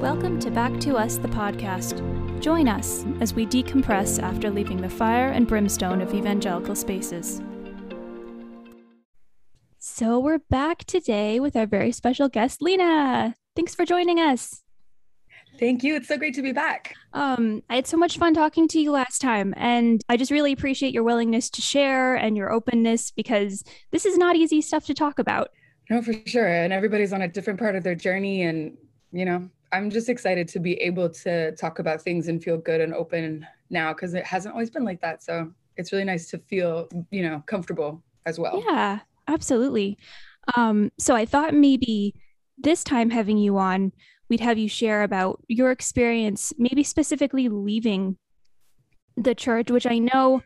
Welcome to Back to Us, the podcast. Join us as we decompress after leaving the fire and brimstone of evangelical spaces. So, we're back today with our very special guest, Lena. Thanks for joining us. Thank you. It's so great to be back. Um, I had so much fun talking to you last time, and I just really appreciate your willingness to share and your openness because this is not easy stuff to talk about. No, for sure. And everybody's on a different part of their journey. And, you know, I'm just excited to be able to talk about things and feel good and open now because it hasn't always been like that. So it's really nice to feel, you know, comfortable as well. Yeah, absolutely. Um, so I thought maybe this time having you on, we'd have you share about your experience, maybe specifically leaving the church, which I know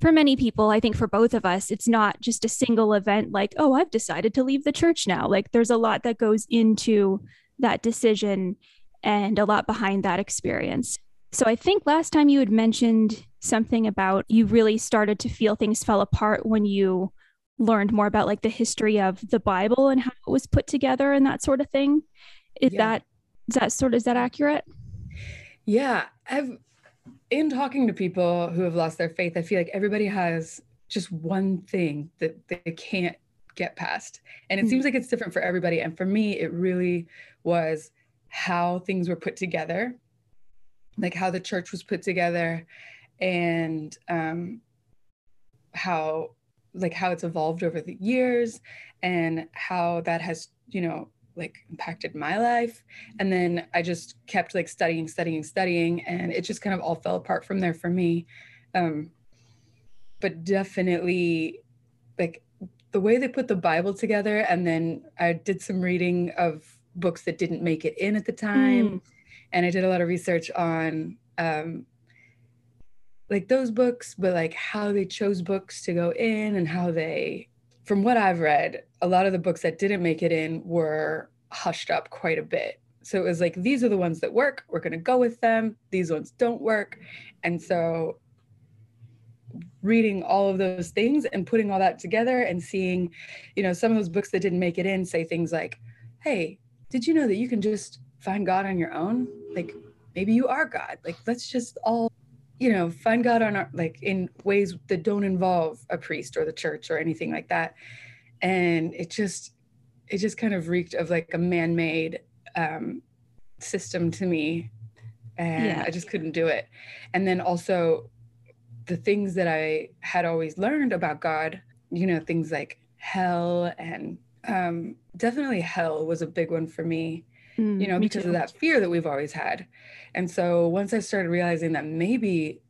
for many people, I think for both of us, it's not just a single event like, oh, I've decided to leave the church now. Like there's a lot that goes into that decision and a lot behind that experience. So I think last time you had mentioned something about you really started to feel things fell apart when you learned more about like the history of the Bible and how it was put together and that sort of thing. Is yeah. that is that sort of is that accurate? Yeah, I've in talking to people who have lost their faith, I feel like everybody has just one thing that they can't get past. And it mm-hmm. seems like it's different for everybody. And for me, it really was how things were put together, like how the church was put together and um, how like how it's evolved over the years and how that has you know like impacted my life and then i just kept like studying studying studying and it just kind of all fell apart from there for me um but definitely like the way they put the bible together and then i did some reading of books that didn't make it in at the time mm. and i did a lot of research on um like those books but like how they chose books to go in and how they from what I've read, a lot of the books that didn't make it in were hushed up quite a bit. So it was like, these are the ones that work. We're going to go with them. These ones don't work. And so reading all of those things and putting all that together and seeing, you know, some of those books that didn't make it in say things like, hey, did you know that you can just find God on your own? Like maybe you are God. Like let's just all you know find god on our like in ways that don't involve a priest or the church or anything like that and it just it just kind of reeked of like a man-made um, system to me and yeah. i just couldn't do it and then also the things that i had always learned about god you know things like hell and um, definitely hell was a big one for me mm, you know because too. of that fear that we've always had and so once I started realizing that maybe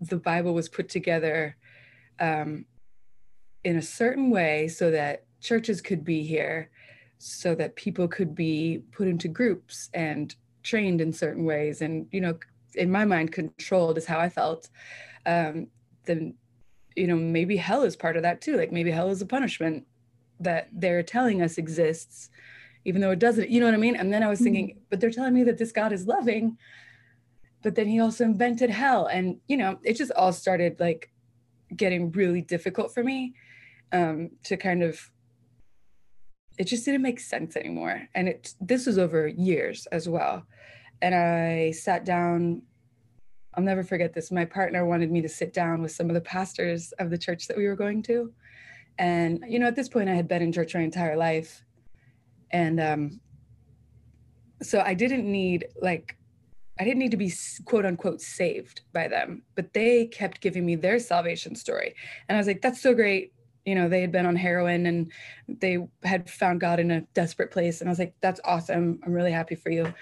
the Bible was put together um, in a certain way so that churches could be here, so that people could be put into groups and trained in certain ways, and you know, in my mind, controlled is how I felt. Um, then, you know, maybe hell is part of that too. Like maybe hell is a punishment that they're telling us exists even though it doesn't, you know what I mean? And then I was thinking, mm-hmm. but they're telling me that this God is loving, but then he also invented hell. And, you know, it just all started like getting really difficult for me um, to kind of, it just didn't make sense anymore. And it, this was over years as well. And I sat down I'll never forget this. My partner wanted me to sit down with some of the pastors of the church that we were going to. And, you know, at this point, I had been in church my entire life and um, so I didn't need like I didn't need to be quote unquote saved by them, but they kept giving me their salvation story, and I was like, that's so great. You know, they had been on heroin and they had found God in a desperate place, and I was like, that's awesome. I'm really happy for you.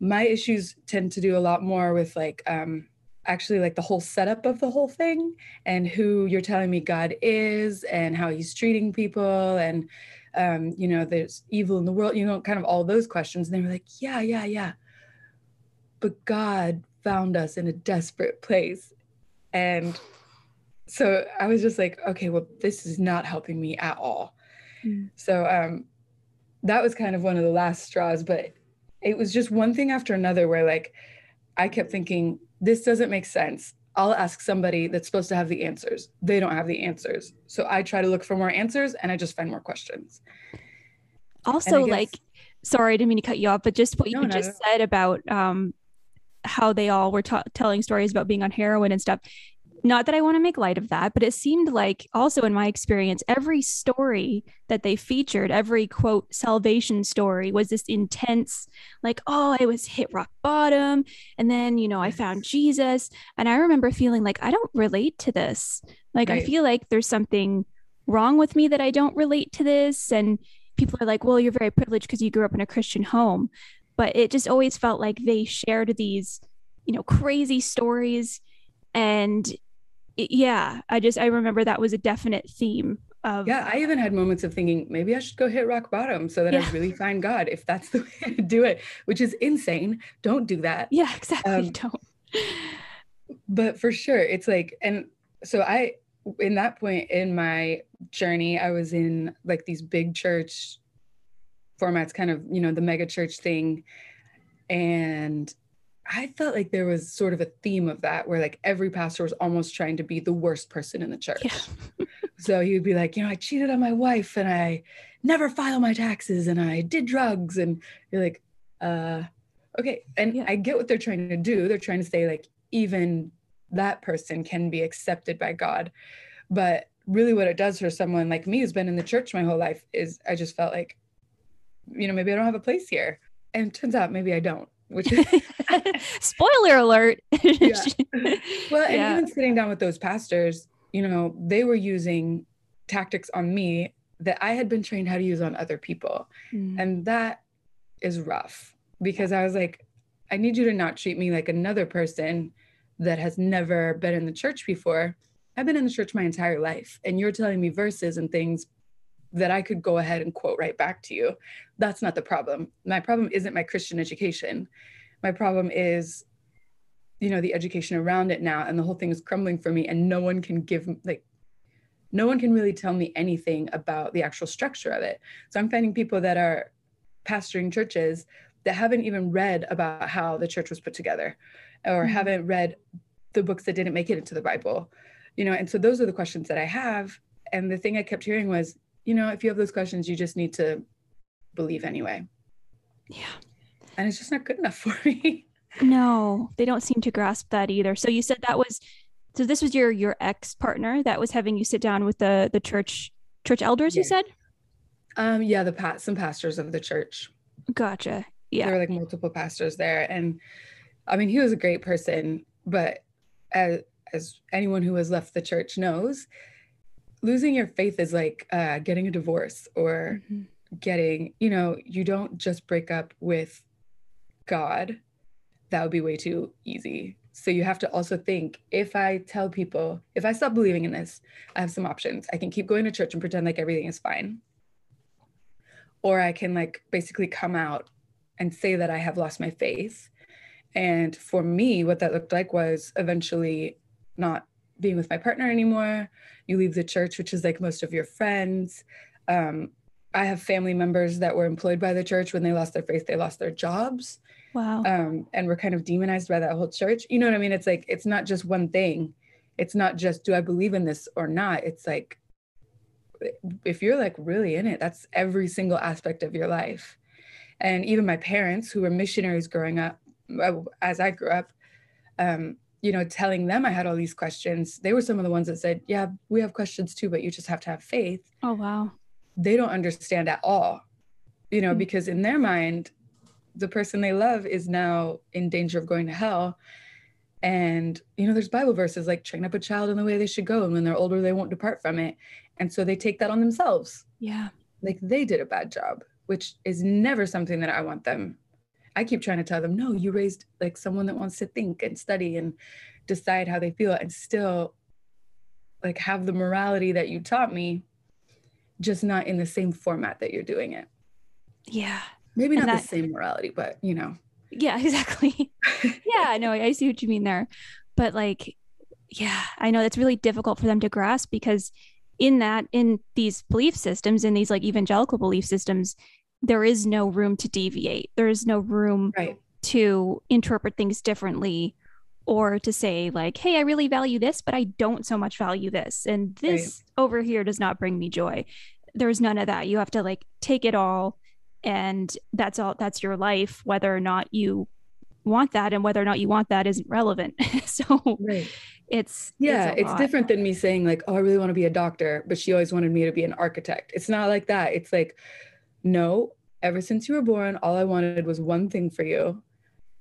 My issues tend to do a lot more with like um, actually like the whole setup of the whole thing and who you're telling me God is and how he's treating people and um, you know, there's evil in the world, you know, kind of all those questions. And they were like, yeah, yeah, yeah. But God found us in a desperate place. And so I was just like, okay, well, this is not helping me at all. Mm. So um, that was kind of one of the last straws, but it was just one thing after another where like I kept thinking, this doesn't make sense. I'll ask somebody that's supposed to have the answers. They don't have the answers. So I try to look for more answers and I just find more questions. Also, guess, like sorry, I didn't mean to cut you off, but just what No, you just no. said about um, how they all were ta- telling stories about being on heroin and stuff. Not that I want to make light of that, but it seemed like also in my experience, every story that they featured, every quote salvation story was this intense, like, oh, I was hit rock bottom. And then, you know, I found Jesus. And I remember feeling like I don't relate to this. Like, I feel like there's something wrong with me that I don't relate to this. And people are like, well, you're very privileged because you grew up in a Christian home. But it just always felt like they shared these, you know, crazy stories. And it- yeah, I just, I remember that was a definite theme of, Yeah, I even had moments of thinking maybe I should go hit rock bottom so that Yeah. I really find God if that's the way to do it, which is insane. Don't do that. yeah, exactly. Um, don't. But for sure, it's like, and so I, in that point in my journey, I was in like these big church formats, kind of, you know, the mega church thing. And I felt like there was sort of a theme of that where like every pastor was almost trying to be the worst person in the church. Yeah. So he would be like, you know, I cheated on my wife and I never file my taxes and I did drugs. And you're like, uh, okay. And Yeah. I get what they're trying to do. They're trying to say, like, even that person can be accepted by God. But really, what it does for someone like me who's been in the church my whole life is I just felt like, you know, maybe I don't have a place here. And it turns out maybe I don't, which is Spoiler alert. Yeah. well, and Yeah. even sitting down with those pastors, you know, they were using tactics on me that I had been trained how to use on other people. Mm. And that is rough because I was like, I need you to not treat me like another person that has never been in the church before. I've been in the church my entire life, and you're telling me verses and things that I could go ahead and quote right back to you. That's not the problem. My problem isn't my Christian education. My problem is, you know, the education around it now, and the whole thing is crumbling for me, and no one can give like no one can really tell me anything about the actual structure of it. So I'm finding people that are pastoring churches that haven't even read about how the church was put together or Mhm. haven't read the books that didn't make it into the Bible. You know, and so those are the questions that I have. And the thing I kept hearing was, you know, if you have those questions, you just need to believe anyway. yeah. And it's just not good enough for me. No, they don't seem to grasp that either. So you said that was so this was your your ex partner that was having you sit down with the the church church elders you said? Um, yeah, the pat some pastors of the church. Gotcha. Yeah. there were like multiple pastors there and i mean he was a great person but as as anyone who has left the church knows losing your faith is like uh, getting a divorce or Mhm. getting you know you don't just break up with god that would be way too easy so you have to also think if i tell people if i stop believing in this i have some options i can keep going to church and pretend like everything is fine or i can like basically come out and say that I have lost my faith. And for me, what that looked like was eventually not being with my partner anymore. You leave the church, which is like most of your friends. Um, I have family members that were employed by the church. When they lost their faith, they lost their jobs Wow. um, and were kind of demonized by that whole church. You know what I mean? It's like, it's not just one thing. It's not just, do I believe in this or not? It's like, if you're like really in it, that's every single aspect of your life. And even my parents, who were missionaries growing up, uh, as I grew up, um, you know, telling them I had all these questions, they were some of the ones that said, Yeah, we have questions too, but you just have to have faith. oh wow. They don't understand at all, you know, Mm. because in their mind, the person they love is now in danger of going to hell. And, you know, there's Bible verses like train up a child in the way they should go. And when they're older, they won't depart from it. And so they take that on themselves. Yeah. Like they did a bad job, which is never something that I want them. I keep trying to tell them, no, you raised like someone that wants to think and study and decide how they feel and still like have the morality that you taught me, just not in the same format that you're doing it. Yeah. Maybe not that- the same morality, but you know. Yeah, exactly. yeah, no, I see what you mean there. But like, yeah, I know that's really difficult for them to grasp because in that, in these belief systems, in these like evangelical belief systems, there is no room to deviate. There is no room Right. to interpret things differently or to say like, hey, I really value this, but I don't so much value this. And this over here does not bring me joy. There's none of that. You have to like take it all and that's all that's your life whether or not you want that and whether or not you want that isn't relevant so Right. it's Yeah, a it's different than me saying like, "Oh, I really want to be a doctor," but she always wanted me to be an architect. It's not like that. It's like, "No, ever since you were born, all I wanted was one thing for you.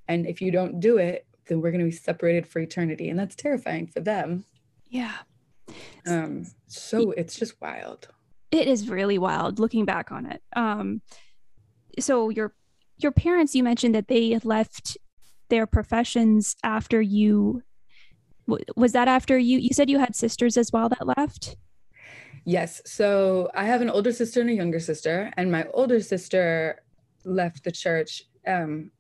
And if you don't do it, then we're going to be separated for eternity." And that's terrifying for them. yeah Um, so it's just wild. it is really wild looking back on it um so your your parents you mentioned that they left their professions after you was that after you you said you had sisters as well that left Yes. So I have an older sister and a younger sister, and my older sister left the church. Um,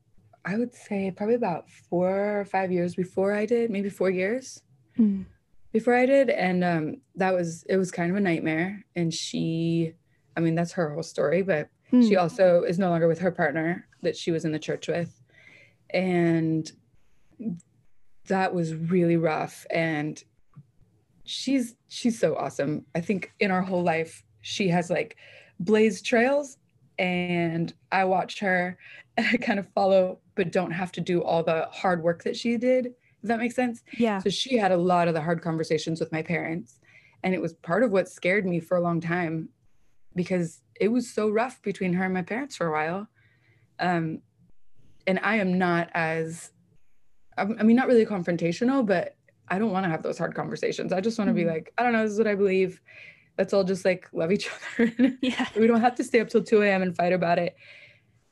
I would say probably about four or five years before I did, maybe four years Mm. before I did, and um, that was it was kind of a nightmare. And she, I mean, that's her whole story, but she Mm. also is no longer with her partner that she was in the church with, and that was really rough. And she's she's so awesome. I think in our whole life she has like blazed trails and I watch her and I kind of follow but don't have to do all the hard work that she did. Does that make sense? yeah So she had a lot of the hard conversations with my parents and it was part of what scared me for a long time because it was so rough between her and my parents for a while. Um and I am not as I mean not really confrontational but I don't want to have those hard conversations. I just want to be Mhm. like, I don't know, this is what I believe. Let's all just like love each other. yeah we don't have to stay up till 2 a.m. and fight about it.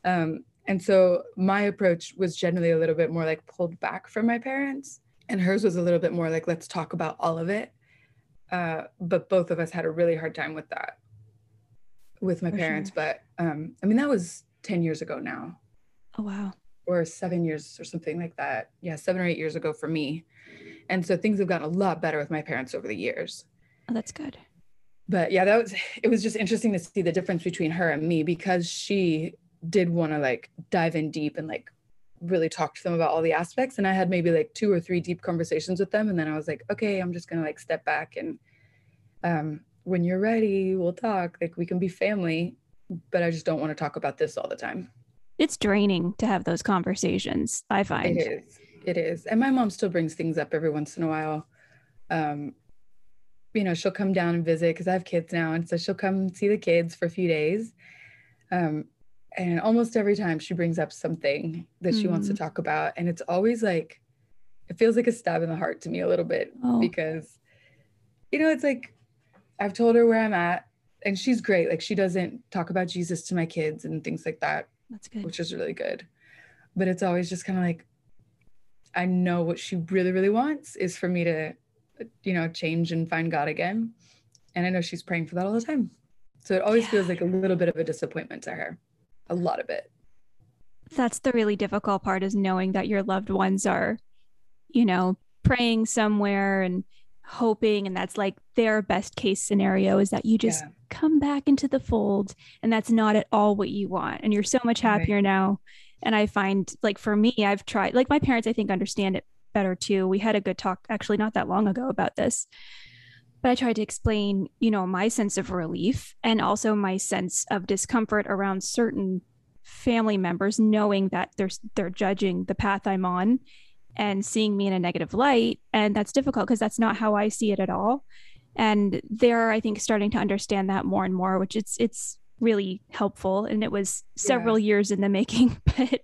Um, and so my approach was generally a little bit more like pulled back from my parents, and hers was a little bit more like, let's talk about all of it. Uh, but both of us had a really hard time with that with my For parents. sure. But um, I mean, that was 10 years ago now oh wow or seven years or something like that. Yeah, seven or eight years ago for me. And so things have gotten a lot better with my parents over the years. oh, that's good But yeah, that was it was just interesting to see the difference between her and me because she did want to like dive in deep and like really talk to them about all the aspects. And I had maybe like two or three deep conversations with them. And then I was like, okay, I'm just gonna like step back and um when you're ready, we'll talk. Like we can be family, but I just don't want to talk about this all the time. It's draining to have those conversations i find It is. It is. And my mom still brings things up every once in a while. Um, you know, she'll come down and visit because I have kids now. And so she'll come see the kids for a few days. Um, and almost every time she brings up something that she wants to Mm. talk about. And it's always like, it feels like a stab in the heart to me a little bit Oh. because, you know, it's like I've told her where I'm at and she's great. Like she doesn't talk about Jesus to my kids and things like that that's good which is really good. But it's always just kind of like, I know what she really, really wants is for me to, you know, change and find God again. And I know she's praying for that all the time. So it always feels like a little bit of a disappointment to her, a lot of it. that's the really difficult part is knowing that your loved ones are you know praying somewhere and hoping and that's like their best case scenario is that you just Yeah. come back into the fold and that's not at all what you want and you're so much Right. happier now and i find like for me i've tried like my parents i think understand it better too we had a good talk actually not that long ago about this but i tried to explain you know my sense of relief and also my sense of discomfort around certain family members knowing that they're they're judging the path i'm on and seeing me in a negative light and that's difficult because that's not how i see it at all. And they're i think starting to understand that more and more which it's it's really helpful. And it was several years in the making but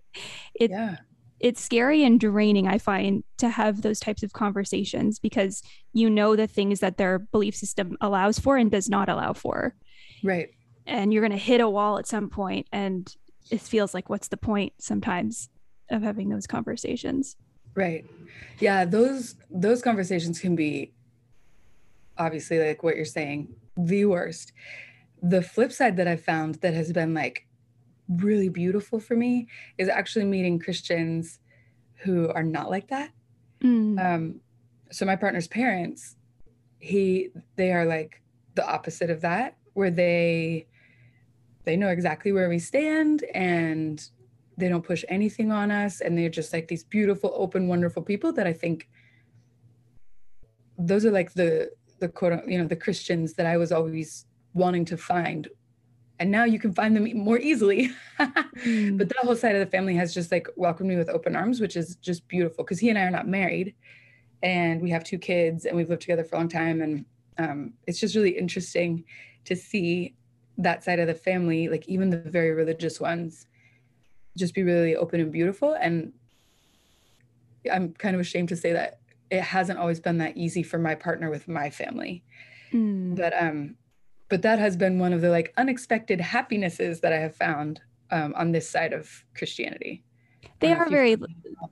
it yeah. it's scary and draining i find to have those types of conversations because you know the things that their belief system allows for and does not allow for. Right. and you're going to hit a wall at some point and it feels like what's the point sometimes of having those conversations Right. Yeah, those those conversations can be obviously like what you're saying, the worst. The flip side that I've found that has been like really beautiful for me is actually meeting Christians who are not like that. Mm. Um so my partner's parents, he they are like the opposite of that where they they know exactly where we stand and they don't push anything on us and they're just like these beautiful open wonderful people that i think those are like the the quote you know the christians that i was always wanting to find and now you can find them more easily. Mm. But that whole side of the family has just like welcomed me with open arms, which is just beautiful because he and I are not married and we have two kids and we've lived together for a long time. And um, it's just really interesting to see that side of the family, like even the very religious ones, just be really open and beautiful. And I'm kind of ashamed to say that it hasn't always been that easy for my partner with my family. Mm. But um, but that has been one of the like unexpected happinesses that I have found um, on this side of Christianity. They I don't know are very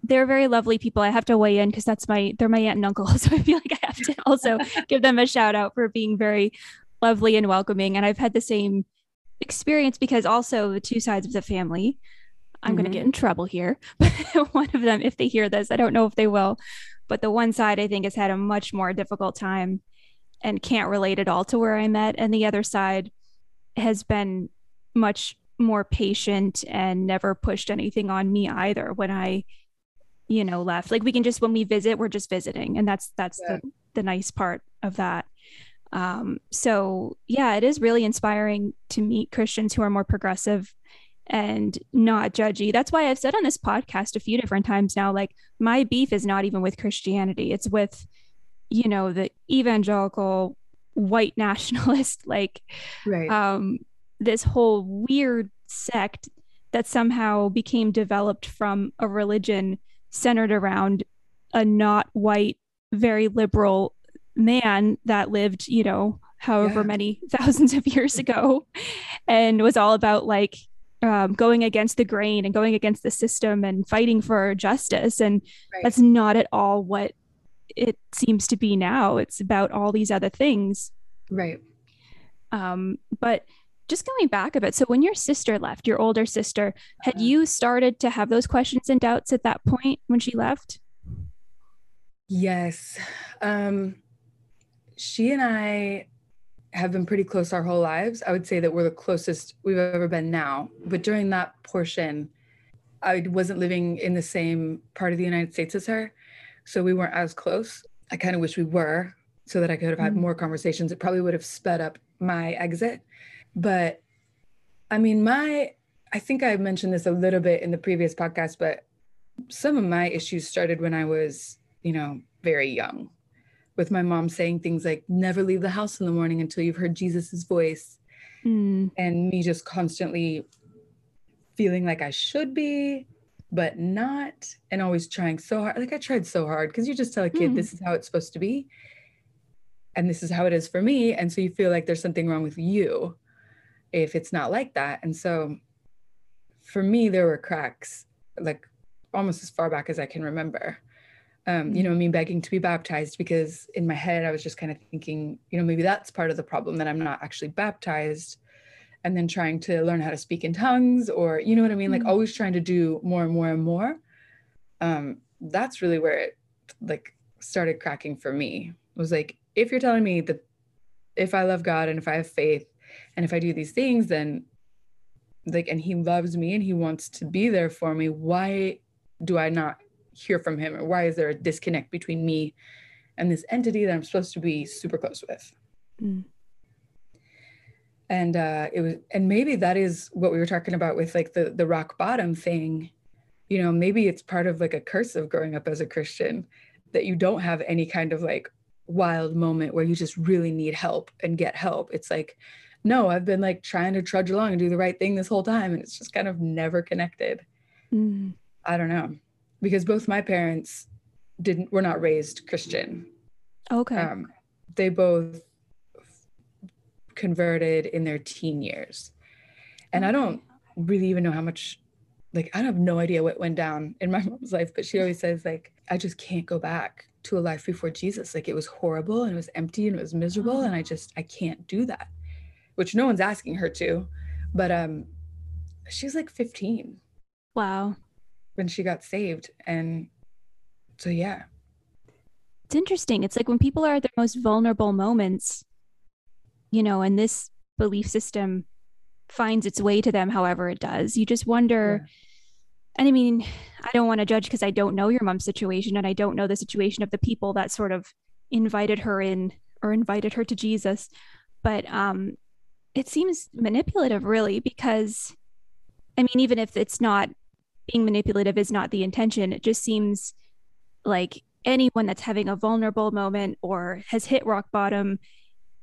they're very lovely people. I have to weigh in because that's my they're my aunt and uncle. So I feel like I have to also give them a shout out for being very lovely and welcoming. And I've had the same experience because also the two sides of the family. I'm going Mhm. to get in trouble here. But one of them, if they hear this, I don't know if they will, but the one side I think has had a much more difficult time and can't relate at all to where I'm at. And the other side has been much more patient and never pushed anything on me either when I, you know, left. Like we can just when we visit, we're just visiting. And that's that's Yeah. the the nice part of that. Um, so yeah, it is really inspiring to meet Christians who are more progressive and not judgy. That's why I've said on this podcast a few different times now, like my beef is not even with Christianity. It's with, you know, the evangelical white nationalist, like right. um, this whole weird sect that somehow became developed from a religion centered around a not white, very liberal man that lived, you know, however Yeah. many thousands of years ago and was all about like um, going against the grain and going against the system and fighting for justice. And Right. that's not at all what it seems to be now. It's about all these other things. right. Um, but just going back a bit, so when your sister left, your older sister, had Uh-huh. you started to have those questions and doubts at that point when she left? Yes. Um, she and I have been pretty close our whole lives. I would say that we're the closest we've ever been now. But during that portion, I wasn't living in the same part of the United States as her. So we weren't as close. I kind of wish we were so that I could have had Mm. more conversations. It probably would have sped up my exit. But I mean, my, I think I mentioned this a little bit in the previous podcast, but some of my issues started when I was, you know, very young, with my mom saying things like, never leave the house in the morning until you've heard Jesus's voice. Mm, And me just constantly feeling like I should be, but not, and always trying so hard. Like I tried so hard because you just tell a kid, Mm. this is how it's supposed to be. And this is how it is for me. And so you feel like there's something wrong with you if it's not like that. And so for me, there were cracks, like almost as far back as I can remember. Um, you know, me begging to be baptized because in my head I was just kind of thinking, you know, maybe that's part of the problem that I'm not actually baptized, and then trying to learn how to speak in tongues, or you know what I mean, like Mm. always trying to do more and more and more. Um, that's really where it like started cracking for me. Was like, if you're telling me that if I love God and if I have faith and if I do these things, then like, and He loves me and He wants to be there for me, why do I not hear from Him? Or why is there a disconnect between me and this entity that I'm supposed to be super close with? mm, and uh it was and maybe that is what we were talking about with like the the rock bottom thing. You know maybe it's part of like a curse of growing up as a christian that you don't have any kind of like wild moment where you just really need help and get help. It's like no i've been like trying to trudge along and do the right thing this whole time and it's just kind of never connected. Mm, i don't know because both my parents didn't were not raised christian okay. um, they both converted in their teen years. And I don't really even know how much, like, I have no idea what went down in my mom's life, but she always says, like, I just can't go back to a life before Jesus. Like, it was horrible and it was empty and it was miserable. And I just, I can't do that, which no one's asking her to. But um, she's like 15 Wow. When she got saved. And so, yeah. It's interesting. It's like when people are at their most vulnerable moments, you know, and this belief system finds its way to them however it does. You just wonder. And I mean, I don't want to judge because I don't know your mom's situation and I don't know the situation of the people that sort of invited her in or invited her to Jesus. But um it seems manipulative, really, because I mean, even if it's not being manipulative is not the intention, it just seems like anyone that's having a vulnerable moment or has hit rock bottom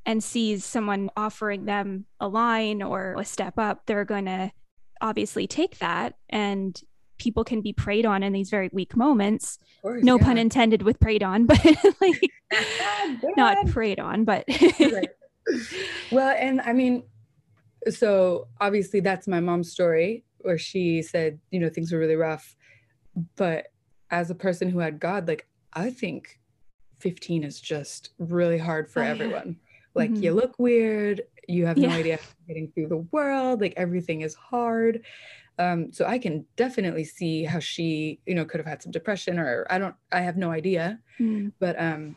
and sees someone offering them a line or a step up, they're going to obviously take that. And people can be preyed on in these very weak moments. Course, no yeah. pun intended with preyed on, but like not preyed on, but. Well, and I mean, so obviously that's my mom's story where she said, you know, things were really rough. But as a person who had God, like, I think 15 is just really hard for oh, everyone. Yeah. Like, mm-hmm. you look weird, you have no yeah. idea getting through the world, like, everything is hard. Um, so I can definitely see how she, you know, could have had some depression or I don't, I have no idea. Mm. But um,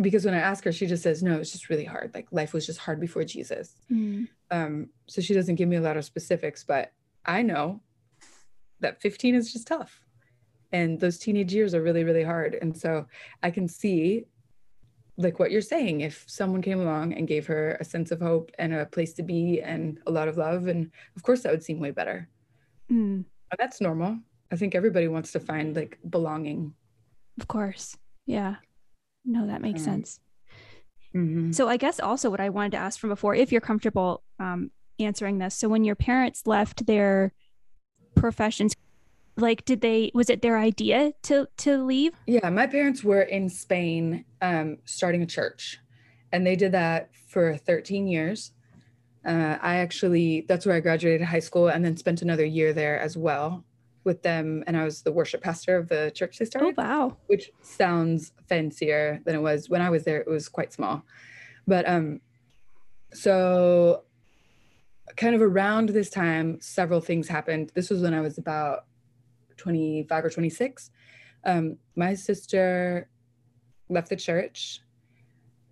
because when I ask her, she just says, no, it's just really hard. Like life was just hard before Jesus. Mm. Um, so she doesn't give me a lot of specifics, but I know that 15 is just tough. And those teenage years are really, really hard. And so I can see, like what you're saying, if someone came along and gave her a sense of hope and a place to be and a lot of love, and of course that would seem way better. Mm. That's normal. I think everybody wants to find like belonging. Of course. Yeah. No, that makes mm. sense. Mm-hmm. So I guess also what I wanted to ask from before, if you're comfortable um, answering this. So when your parents left their professions, like did they was it their idea to to leave? Yeah, my parents were in Spain um, starting a church, and they did that for 13 years. Uh, I actually that's where I graduated high school and then spent another year there as well with them and I was the worship pastor of the church they started. Oh wow. Which sounds fancier than it was when I was there it was quite small. But um so kind of around this time, several things happened. This was when I was about 25 or 26. Um, my sister left the church.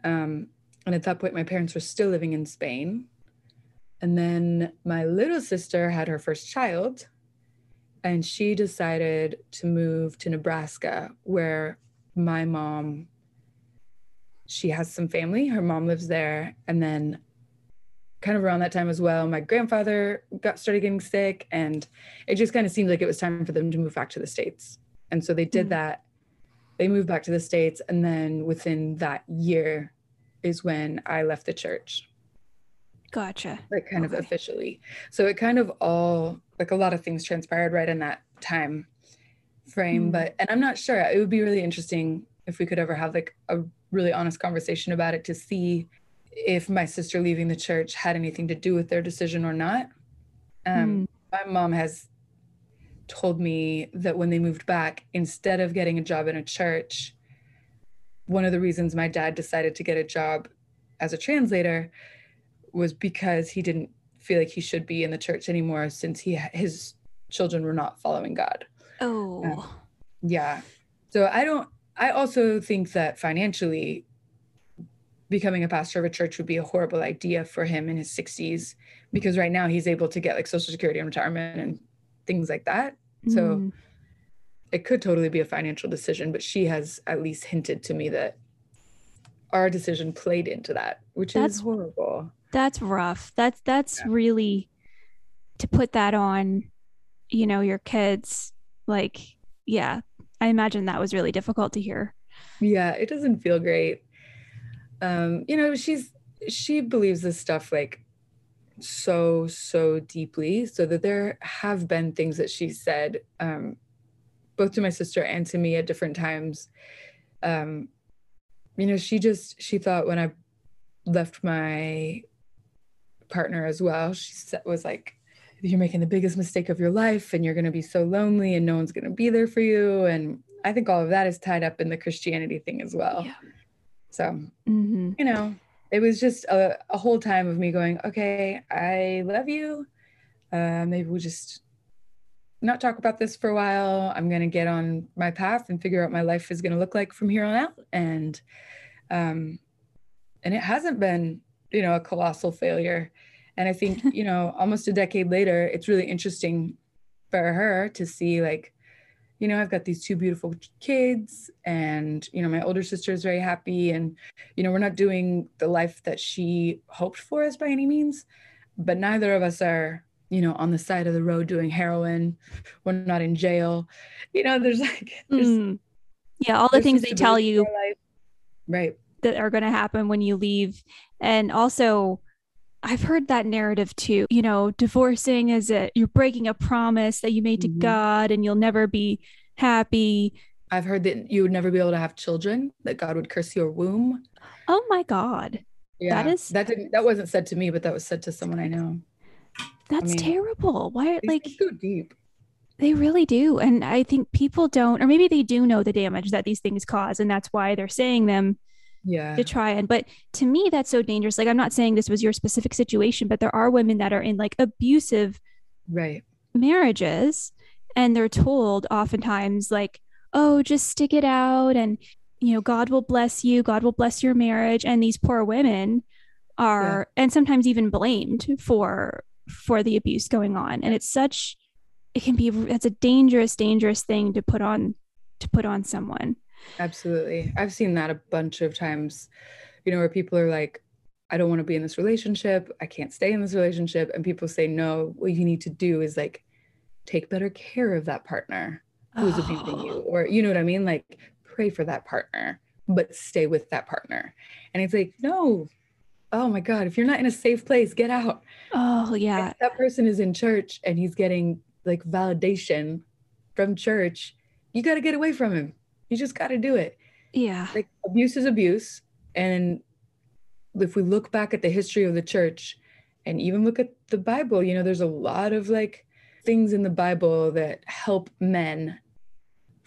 Um, and at that point, my parents were still living in Spain. And then my little sister had her first child, and she decided to move to Nebraska, where my mom she has some family her mom lives there and then kind of around that time as well, my grandfather got started getting sick, and it just kind of seemed like it was time for them to move back to the states. And so they did mm-hmm. that. They moved back to the states, and then within that year is when I left the church. Gotcha. Like kind okay. of officially. So it kind of all like a lot of things transpired right in that time frame. Mm-hmm. But and I'm not sure. It would be really interesting if we could ever have like a really honest conversation about it to see if my sister leaving the church had anything to do with their decision or not. Um, mm. My mom has told me that when they moved back, instead of getting a job in a church, one of the reasons my dad decided to get a job as a translator was because he didn't feel like he should be in the church anymore since he his children were not following God. Oh. Um, yeah. So I don't I also think that financially becoming a pastor of a church would be a horrible idea for him in his 60s because right now he's able to get like social security and retirement and things like that. So mm. it could totally be a financial decision but she has at least hinted to me that our decision played into that which that's, is horrible. That's rough. That's that's yeah. really to put that on you know your kids like yeah i imagine that was really difficult to hear. Yeah it doesn't feel great um, you know, she's she believes this stuff like so so deeply so that there have been things that she said um, both to my sister and to me at different times. Um, you know she just she thought when i left my partner as well she was like you're making the biggest mistake of your life and you're going to be so lonely and no one's going to be there for you. And i think all of that is tied up in the christianity thing as well. Yeah. So, mm-hmm. you know, it was just a, a, whole time of me going, okay, I love you. Uh, maybe we'll just not talk about this for a while. I'm going to get on my path and figure out my life is going to look like from here on out. And, um, and it hasn't been, you know, a colossal failure. And I think, you know, almost a decade later, it's really interesting for her to see like, you know, I've got these two beautiful kids, and, you know, my older sister is very happy. And, you know, we're not doing the life that she hoped for us by any means, but neither of us are, you know, on the side of the road doing heroin. We're not in jail. You know, there's like, there's, Mm. Yeah, all the things they tell you. Right. that are going to happen when you leave. And also, I've heard that narrative too. You know, divorcing is a you're breaking a promise that you made to Mhm. God and you'll never be happy. I've heard that you would never be able to have children, that God would curse your womb. Oh my God. Yeah. is- that didn't that wasn't said to me, but that was said to someone I know. That's mean, terrible. Why like go deep. they really do. And I think people don't, or maybe they do know the damage that these things cause, and that's why they're saying them Yeah. to try and but to me that's so dangerous. Like I'm not saying this was your specific situation, but there are women that are in like abusive Right. marriages and they're told oftentimes like oh just stick it out and you know god will bless you god will bless your marriage and these poor women are and sometimes even blamed for for the abuse going on and it's such it can be it's a dangerous dangerous thing to put on to put on someone Absolutely. I've seen that a bunch of times, you know, where people are like, I don't want to be in this relationship. I can't stay in this relationship. And people say, no, what you need to do is like take better care of that partner who's abusing you. Oh. Or, you know what I mean? Like, pray for that partner, but stay with that partner. And it's like, no, oh my God, if you're not in a safe place, get out. oh yeah If that person is in church and he's getting like validation from church, you got to get away from him. You just got to do it. Yeah. Like abuse is abuse and if we look back at the history of the church and even look at the bible you know there's a lot of like things in the bible that help men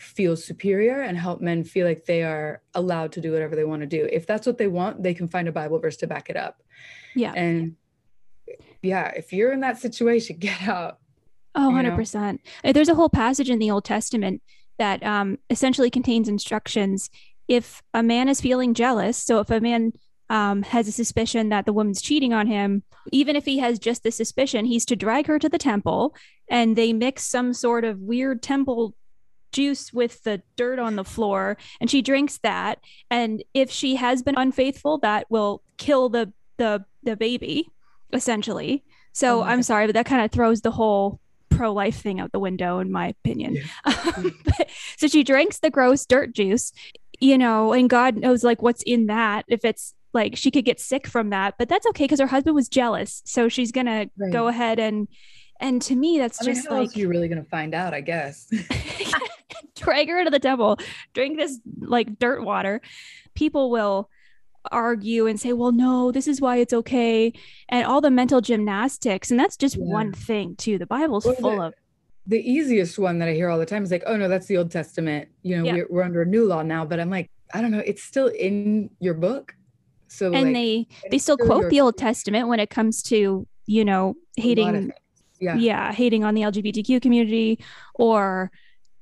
feel superior and help men feel like they are allowed to do whatever they want to do. If that's what they want they can find a bible verse to back it up. Yeah. And yeah if you're in that situation get out. Oh, 100%. Uh, There's a whole passage in the Old Testament that um, essentially contains instructions. If a man is feeling jealous, so if a man um, has a suspicion that the woman's cheating on him, even if he has just the suspicion, he's to drag her to the temple and they mix some sort of weird temple juice with the dirt on the floor and she drinks that and if she has been unfaithful that will kill the the the baby essentially so Oh i'm God. sorry but that kind of throws the whole pro-life thing out the window in my opinion. But- so she drinks the gross dirt juice you know and god knows like what's in that if it's like she could get sick from that but that's okay because her husband was jealous so she's gonna go ahead and and to me that's I mean, just how like you're really gonna find out i guess? Drag her to the devil, drink this like dirt water. People will argue and say, well, no, this is why it's okay. And all the mental gymnastics. And that's just Yeah. one thing, too. The Bible's Well, full the- of, the easiest one that I hear all the time is like, oh no, that's the Old Testament. You know, Yeah. we're, we're under a new law now, but I'm like, I don't know, it's still in your book. So and like, they, and they still still quote your- the Old Testament when it comes to, you know, a lot of hating. Yeah. yeah, hating on the LGBTQ community. Or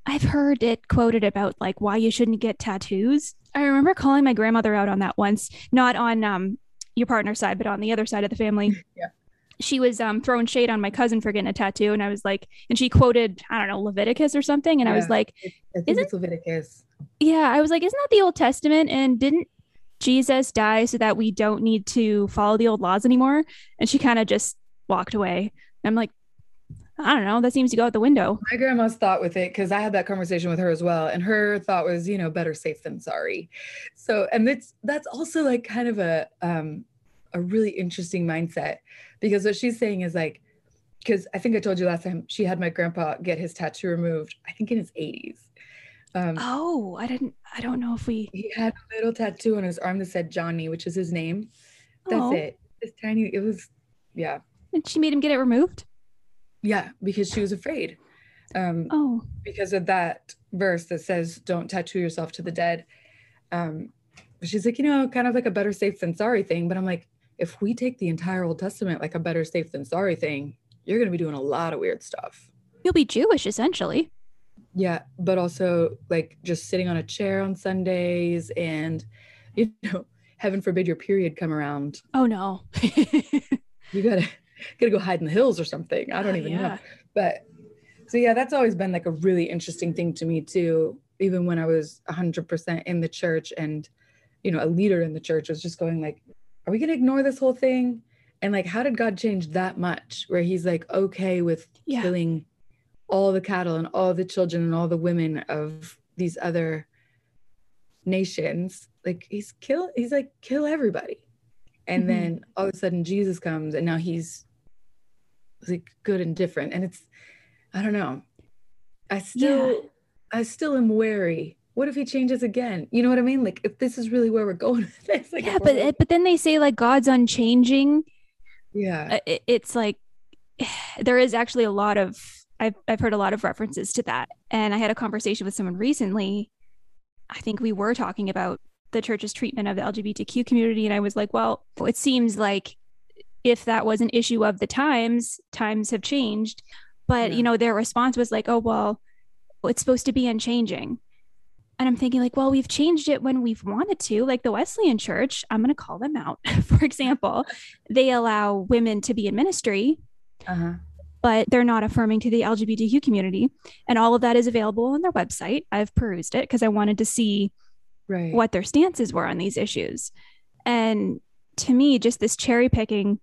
I've heard it quoted about like why you shouldn't get tattoos. I remember calling my grandmother out on that once, not on um, your partner's side, but on the other side of the family. Yeah. She was um, throwing shade on my cousin for getting a tattoo, and I was like, and she quoted, I don't know, Leviticus or something, and I was Yeah. like, I think Isn't- it's Leviticus. yeah, I was like, isn't that the Old Testament? And didn't Jesus die so that we don't need to follow the old laws anymore? And she kind of just walked away. I'm like, I don't know. That seems to go out the window. My grandma's thought with it, because I had that conversation with her as well. And her thought was, you know, better safe than sorry. So, and that's that's also like kind of a um a really interesting mindset because what she's saying is like, because I think I told you last time she had my grandpa get his tattoo removed, I think in his 80s. Um, Oh, I didn't. I don't know if we. he had a little tattoo on his arm that said Johnny, which is his name. That's Oh. it. This tiny, it was, yeah, And she made him get it removed. Yeah, because she was afraid. Um, Oh, because of that verse that says, don't tattoo yourself to the dead. Um, she's like, you know, kind of like a better safe than sorry thing. But I'm like, if we take the entire Old Testament like a better safe than sorry thing, you're going to be doing a lot of weird stuff. you'll be Jewish essentially. Yeah, but also like just sitting on a chair on Sundays and, you know, heaven forbid your period come around. Oh no. You gotta gotta go hide in the hills or something. I don't even know. But So yeah, that's always been like a really interesting thing to me too. Even when I was 100% in the church and, you know, a leader in the church was just going like, are we to ignore this whole thing? And like, how did God change that much where he's like, okay with yeah. killing all the cattle and all the children and all the women of these other nations? Like he's kill, he's like, kill everybody. And mm-hmm. then all of a sudden Jesus comes and now he's like good and different. And it's, I don't know. I still, yeah. I still am wary. What if he changes again? You know what I mean? Like if this is really where we're going with this. Like yeah, but but then they say like God's unchanging. Yeah, uh, it's like there is actually a lot of I've I've heard a lot of references to that, and I had a conversation with someone recently. I think we were talking about the church's treatment of the LGBTQ community, and I was like, well, it seems like if that was an issue of the times, times have changed. But, yeah. you know, their response was like, oh, well, it's supposed to be unchanging. And I'm thinking, like, well, we've changed it when we've wanted to. Like the Wesleyan Church, I'm going to call them out. For example, they allow women to be in ministry, uh-huh. but they're not affirming to the LGBTQ community. And all of that is available on their website. I've perused it because I wanted to see right. what their stances were on these issues. And to me, just this cherry picking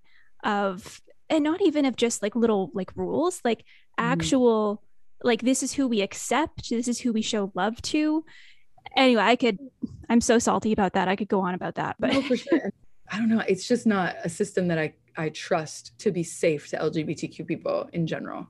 of and not even of just like little like rules like mm-hmm. actual mm. like this is who we accept this is who we show love to. Anyway i could i'm so salty about that. I could go on about that but no, for sure. I don't know. It's just not a system that i i trust to be safe to lgbtq people in general.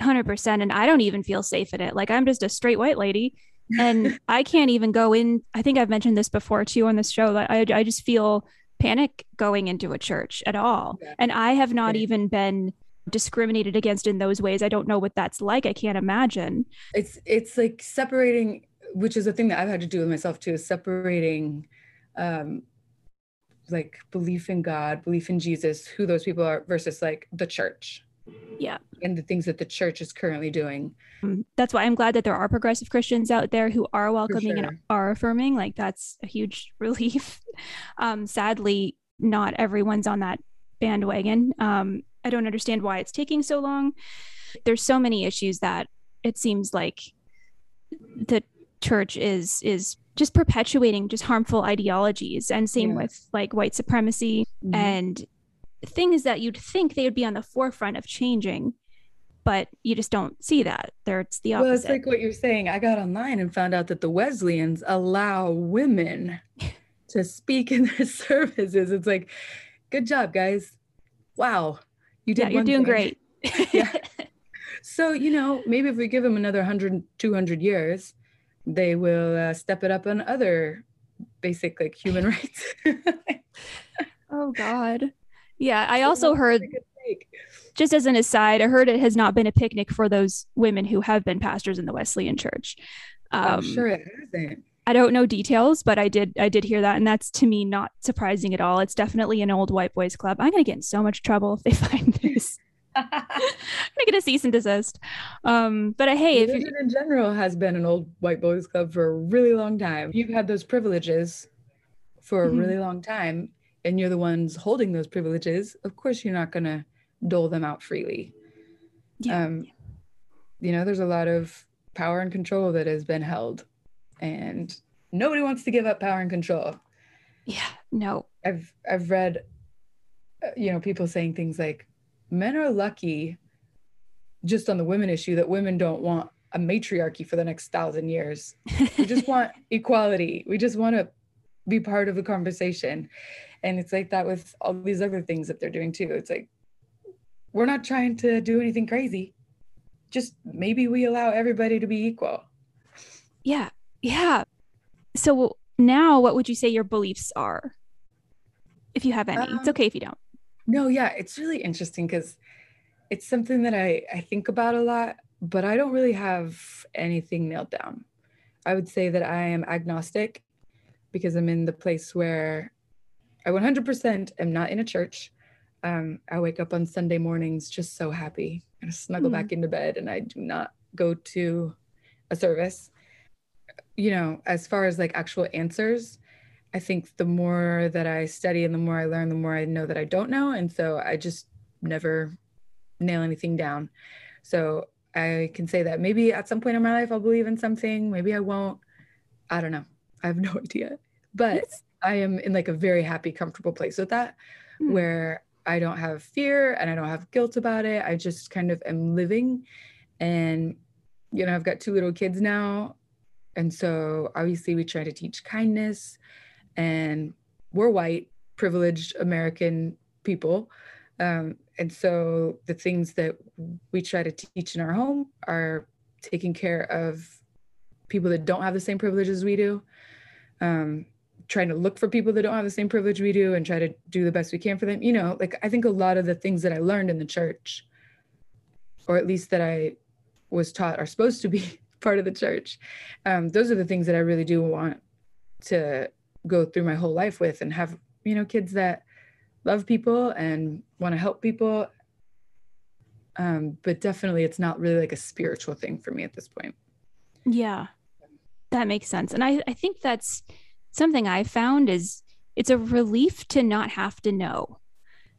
100% and i don't even feel safe in it. Like i'm just a straight white lady and i can't even go in. I think i've mentioned this before too on this show that I, I just feel panic going into a church at all. Yeah. And I have not yeah. even been discriminated against in those ways. I don't know what that's like. I can't imagine. It's it's like separating, which is a thing that I've had to do with myself too, is separating um like belief in God, belief in Jesus, who those people are versus like the church. Yeah. And the things that the church is currently doing. Um, that's why I'm glad that there are progressive Christians out there who are welcoming sure. and are affirming. Like that's a huge relief. Um, sadly, not everyone's on that bandwagon. Um, I don't understand why it's taking so long. There's so many issues that it seems like the church is is just perpetuating just harmful ideologies and same yeah. with like white supremacy mm-hmm. and things that you'd think they would be on the forefront of changing but you just don't see that. There it's the opposite well it's like what you're saying. I got online and found out that the wesleyans allow women to speak in their services. It's like good job guys. Wow. You did yeah, you're doing thing. great. Yeah. So you know maybe if we give them another 100 200 years they will uh, step it up on other basic like human rights. Oh god yeah, I also heard just as an aside, I heard it has not been a picnic for those women who have been pastors in the Wesleyan Church. Um, I'm sure it hasn't. I don't know details, but I did I did hear that, and that's to me not surprising at all. It's definitely an old white boys club. I'm gonna get in so much trouble if they find this. I'm gonna get a cease and desist. Um, but uh, hey, religion in general has been an old white boys club for a really long time. You've had those privileges for a mm-hmm. really long time, and you're the ones holding those privileges, of course you're not going to dole them out freely. Yeah. Um, you know, there's a lot of power and control that has been held, and nobody wants to give up power and control. Yeah, no. I've I've read, uh, you know, people saying things like, "Men are lucky." Just on the women issue, that women don't want a matriarchy for the next thousand years. We just want equality. We just want to be part of the conversation and it's like that with all these other things that they're doing too. It's like we're not trying to do anything crazy. Just maybe we allow everybody to be equal. Yeah. Yeah. So now what would you say your beliefs are? If you have any. Um, it's okay if you don't. no yeah it's really interesting because it's something that i i think about a lot but i don't really have anything nailed down. I would say that i am agnostic because i'm in the place where I 100% am not in a church. Um, I wake up on Sunday mornings just so happy and snuggle mm. back into bed, and I do not go to a service. You know, as far as like actual answers, I think the more that I study and the more I learn, the more I know that I don't know. And so I just never nail anything down. So I can say that maybe at some point in my life I'll believe in something, maybe I won't. I don't know. I have no idea. But I am in like a very happy, comfortable place with that mm. where I don't have fear and I don't have guilt about it. I just kind of am living. And, you know, I've got two little kids now. And so obviously we try to teach kindness and we're white, privileged American people. Um, and so the things that we try to teach in our home are taking care of people that don't have the same privileges we do. Um, trying to look for people that don't have the same privilege we do and try to do the best we can for them. You know, like I think a lot of the things that I learned in the church, or at least that I was taught are supposed to be part of the church. Um, those are the things that I really do want to go through my whole life with and have, you know, kids that love people and want to help people. Um, but definitely it's not really like a spiritual thing for me at this point. Yeah. That makes sense. And I, I think that's something I found is it's a relief to not have to know.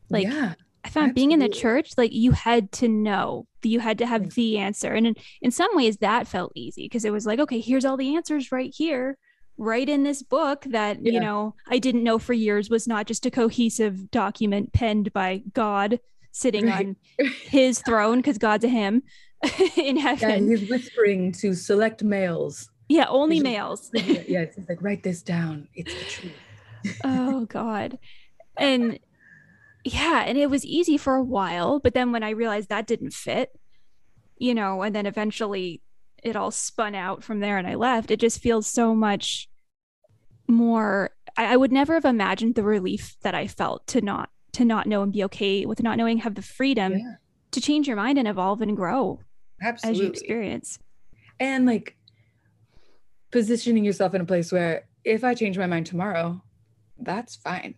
Like yeah, I found absolutely. being in the church, like you had to know you had to have the answer. And in, in some ways that felt easy because it was like, okay, here's all the answers right here, right in this book that, yeah. you know, I didn't know for years was not just a cohesive document penned by God sitting right. on his throne because God's a him in heaven. Yeah, he's whispering to select males. Yeah, only males. yeah, it's like write this down. It's the truth. oh God. And yeah, and it was easy for a while, but then when I realized that didn't fit, you know, and then eventually it all spun out from there and I left, it just feels so much more I, I would never have imagined the relief that I felt to not to not know and be okay with not knowing have the freedom yeah. to change your mind and evolve and grow Absolutely. as you experience. And like positioning yourself in a place where if I change my mind tomorrow, that's fine.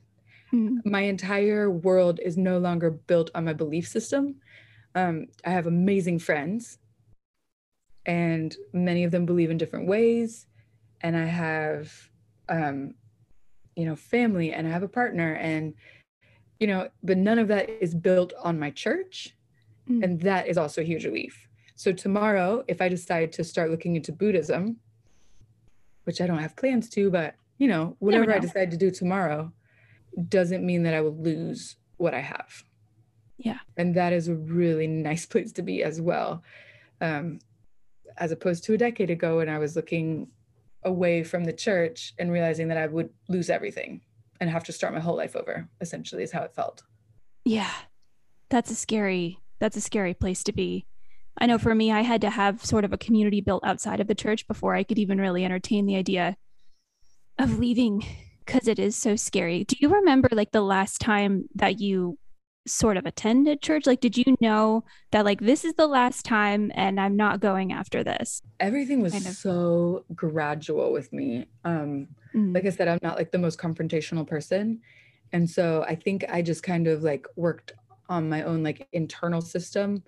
Mm-hmm. My entire world is no longer built on my belief system. Um, I have amazing friends, and many of them believe in different ways. And I have, um, you know, family, and I have a partner, and you know, but none of that is built on my church, mm-hmm. and that is also a huge relief. So tomorrow, if I decide to start looking into Buddhism, which I don't have plans to, but you know, whatever know. I decide to do tomorrow doesn't mean that I will lose what I have. Yeah. And that is a really nice place to be as well. Um, as opposed to a decade ago when I was looking away from the church and realizing that I would lose everything and have to start my whole life over, essentially, is how it felt. Yeah. That's a scary, that's a scary place to be. I know for me, I had to have sort of a community built outside of the church before I could even really entertain the idea of leaving because it is so scary. Do you remember like the last time that you sort of attended church? Like, did you know that like this is the last time and I'm not going after this? Everything was kind of. so gradual with me. Um, mm. Like I said, I'm not like the most confrontational person. And so I think I just kind of like worked on my own like internal system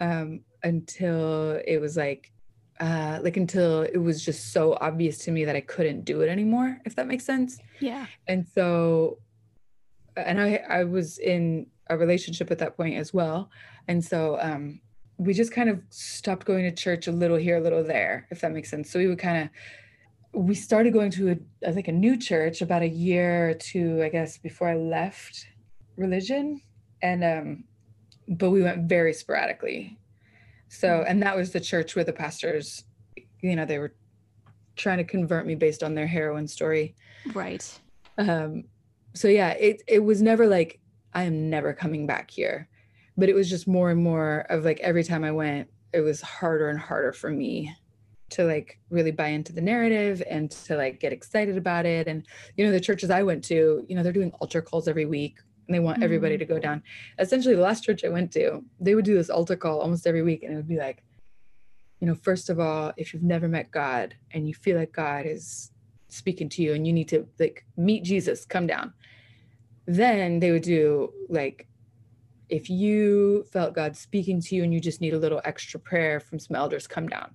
um, until it was like uh, like until it was just so obvious to me that I couldn't do it anymore, if that makes sense. Yeah. And so, and I I was in a relationship at that point as well, and so um, we just kind of stopped going to church a little here, a little there, if that makes sense. So we would kind of we started going to a, I think a new church about a year or two, I guess, before I left religion, and um, but we went very sporadically so, and that was the church where the pastors, you know, they were trying to convert me based on their heroin story. Right. Um, so yeah, it it was never like I am never coming back here. But it was just more and more of like every time I went, it was harder and harder for me to like really buy into the narrative and to like get excited about it. And you know, the churches I went to, you know, they're doing altar calls every week and they want mm-hmm. everybody to go down. Essentially, the last church I went to, they would do this altar call almost every week, and it would be like, you know, first of all, if you've never met God and you feel like God is speaking to you and you need to like meet Jesus, come down. Then they would do like, if you felt God speaking to you and you just need a little extra prayer from some elders, come down.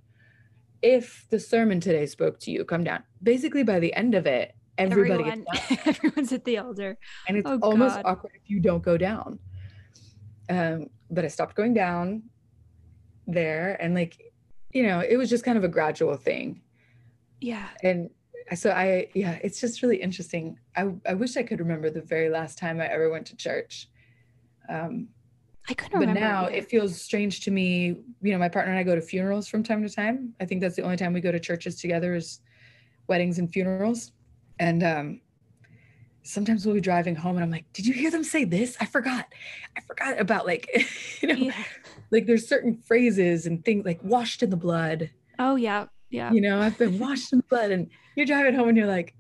If the sermon today spoke to you, come down. Basically, by the end of it, everybody Everyone, everyone's at the altar. And it's oh, almost God. awkward if you don't go down. Um, but i stopped going down there and like you know it was just kind of a gradual thing. Yeah. And so i yeah it's just really interesting. I i wish i could remember the very last time i ever went to church. Um i couldn't but remember now either. it feels strange to me. You know my partner and i go to funerals from time to time. I think that's the only time we go to churches together is weddings and funerals and um sometimes we'll be driving home and i'm like did you hear them say this? I forgot. I forgot about like you know yeah. like there's certain phrases and things like washed in the blood. Oh yeah. Yeah. You know i've been washed in the blood and you're driving home and you're like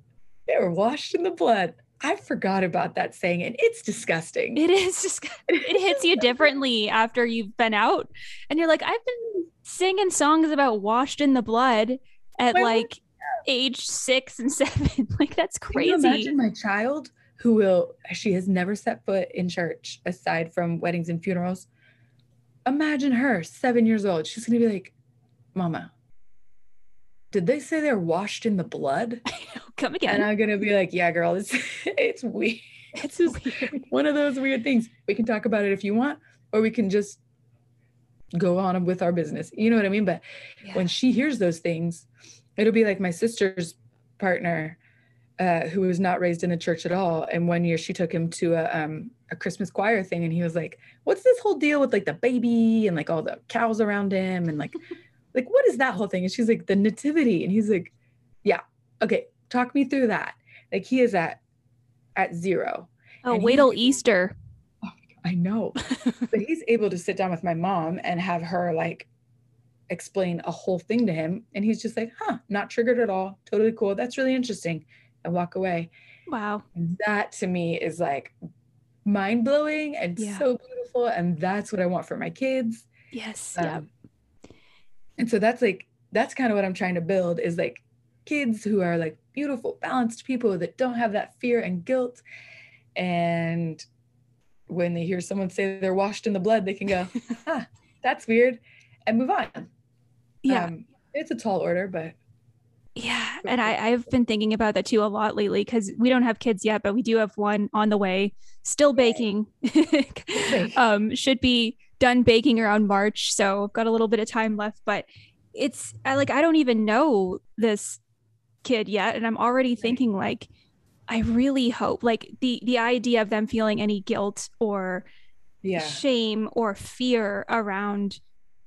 they were washed in the blood. I forgot about that saying and it's disgusting. It is just it hits you differently after you've been out. And you're like i've been singing songs about washed in the blood at My like age six and seven. Like that's Can you crazy. imagine my child who will she has never set foot in church aside from weddings and funerals? Imagine her seven years old. She's gonna be like mama did they say they're washed in the blood? Come again. and i'm gonna be like yeah girl it's it's weird it's just- weird. One of those weird things. We can talk about it if you want or we can just go on with our business. You know what i mean? But Yeah. when she hears those things it'll be like my sister's partner uh, who was not raised in the church at all. And one year she took him to a, um, a christmas choir thing and he was like what's this whole deal with like the baby and like all the cows around him and like like what is that whole thing? And she's like the nativity. And he's like yeah okay talk me through that. Like he is at at zero. Oh and wait till easter. I know. but he's able to sit down with my mom and have her like explain a whole thing to him. And he's just like, huh, not triggered at all. Totally cool. That's really interesting. And walk away. wow And that to me is like mind blowing and Yeah. so beautiful. And that's what I want for my kids. yes yeah Um, And so that's like, that's kind of what I'm trying to build is like kids who are like beautiful, balanced people that don't have that fear and guilt. And when they hear someone say they're washed in the blood, they can go, ah, that's weird, and move on. Yeah. Um, it's a tall order, but Yeah, and I, I've been thinking about that too a lot lately because we don't have kids yet, but we do have one on the way, still baking. um, should be done baking around March, so I've got a little bit of time left. But it's I like I don't even know this kid yet, and I'm already thinking like I really hope like the the idea of them feeling any guilt or yeah, shame or fear around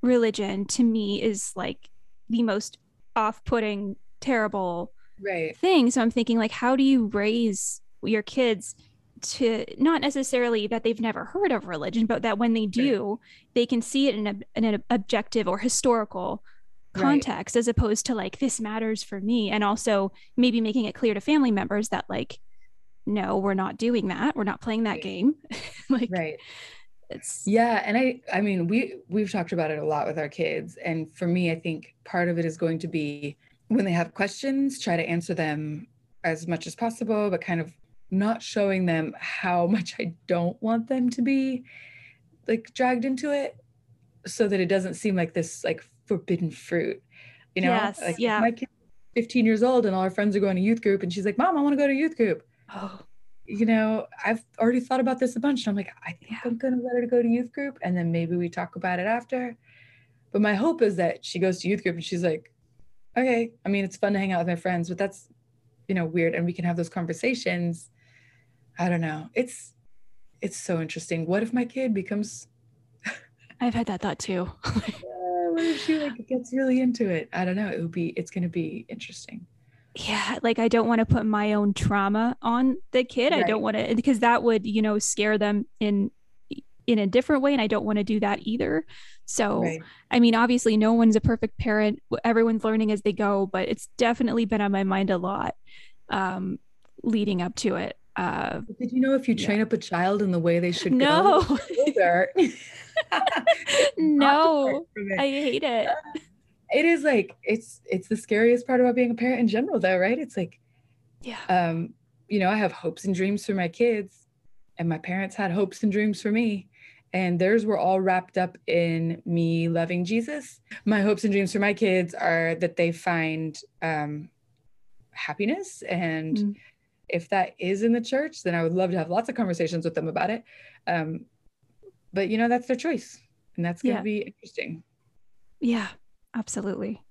religion to me is like the most off-putting terrible right, thing so i'm thinking like how do you raise your kids to not necessarily that they've never heard of religion but that when they do they can see it in, a, in an objective or historical Right. context as opposed to like this matters for me and also maybe making it clear to family members that like no we're not doing that we're not playing that Right. game like right. It's Yeah, and I I mean we we've talked about it a lot with our kids and for me I think part of it is going to be when they have questions try to answer them as much as possible but kind of not showing them how much I don't want them to be like dragged into it so that it doesn't seem like this like forbidden fruit. You know? Yes, like yeah. my kid 15 years old and all her friends are going to youth group and she's like, "Mom, I want to go to youth group." oh you know, I've already thought about this a bunch. And I'm like, I think Yeah. I'm gonna let her go to youth group and then maybe we talk about it after. But my hope is that she goes to youth group and she's like, okay, I mean, it's fun to hang out with my friends, but that's, you know, weird. And we can have those conversations. I don't know. It's it's so interesting. What if my kid becomes i've had that thought too uh, what if she like gets really into it? I don't know. It would be it's gonna be interesting. Yeah like i don't want to put my own trauma on the kid. I don't want to because that would you know scare them in in a different way and i don't want to do that either. So Right. i mean obviously no one's a perfect parent. Everyone's learning as they go but it's definitely been on my mind a lot um leading up to it uh Did you know if you Yeah. train up a child in the way they should no. go, no. I hate it it is like it's it's the scariest part about being a parent in general though right? It's like yeah. um you know i have hopes and dreams for my kids and my parents had hopes and dreams for me and theirs were all wrapped up in me loving jesus. My hopes and dreams for my kids are that they find um happiness and Mm. if that is in the church then i would love to have lots of conversations with them about it um but you know that's their choice and that's going to Yeah. be interesting. Yeah, absolutely.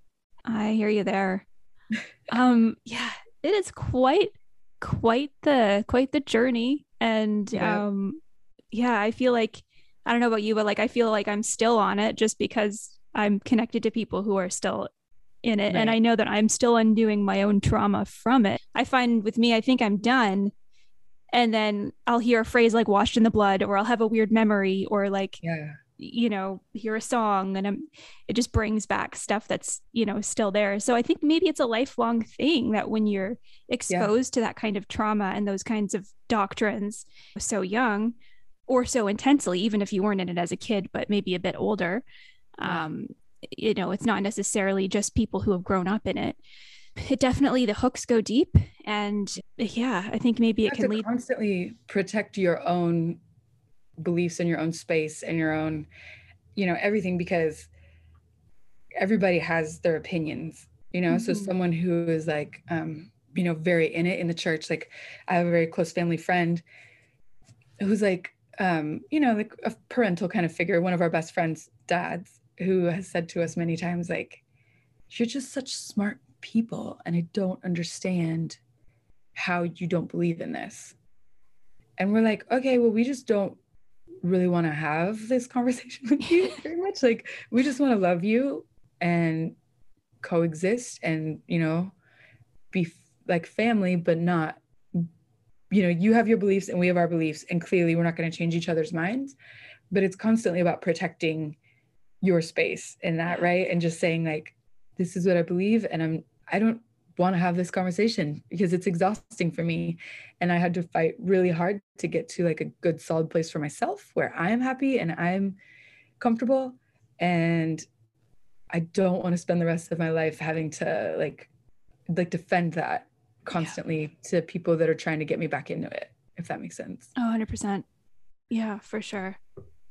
I hear you there. um, yeah, it is quite quite the quite the journey. And yeah. um yeah, I feel like I don't know about you, but like I feel like I'm still on it just because I'm connected to people who are still in it. Right. And I know that I'm still undoing my own trauma from it. I find with me, I think I'm done. And then I'll hear a phrase like washed in the blood, or I'll have a weird memory, or like, yeah. You know, hear a song and I'm, it just brings back stuff that's, you know, still there. So I think maybe it's a lifelong thing that when you're exposed yeah. to that kind of trauma and those kinds of doctrines so young or so intensely, even if you weren't in it as a kid, but maybe a bit older, um, you know it's not necessarily just people who have grown up in it it definitely the hooks go deep and yeah i think maybe you it can lead constantly protect your own beliefs in your own space and your own you know everything because everybody has their opinions you know mm-hmm. so someone who is like um you know very in it in the church like i have a very close family friend who's like um you know like a parental kind of figure one of our best friends dads who has said to us many times, like, you're just such smart people, and I don't understand how you don't believe in this. And we're like, okay, well, we just don't really want to have this conversation with you very much. Like, we just want to love you and coexist and, you know, be like family, but not, you know, you have your beliefs and we have our beliefs. And clearly, we're not going to change each other's minds. But it's constantly about protecting your space in that right and just saying like this is what i believe and i'm i don't want to have this conversation because it's exhausting for me and i had to fight really hard to get to like a good solid place for myself where i am happy and i'm comfortable and i don't want to spend the rest of my life having to like like defend that constantly yeah. to people that are trying to get me back into it if that makes sense oh 100% yeah for sure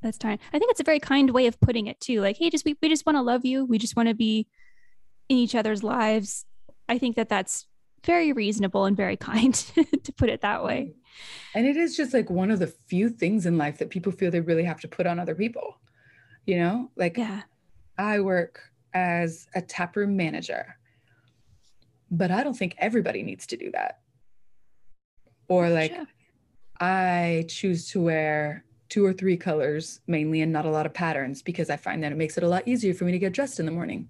that's time. I think it's a very kind way of putting it too. Like, hey, just we, we just want to love you. We just want to be in each other's lives. I think that that's very reasonable and very kind to put it that way. And it is just like one of the few things in life that people feel they really have to put on other people. You know, like yeah. I work as a taproom manager, but I don't think everybody needs to do that. Or like sure. I choose to wear two or three colors mainly and not a lot of patterns because I find that it makes it a lot easier for me to get dressed in the morning.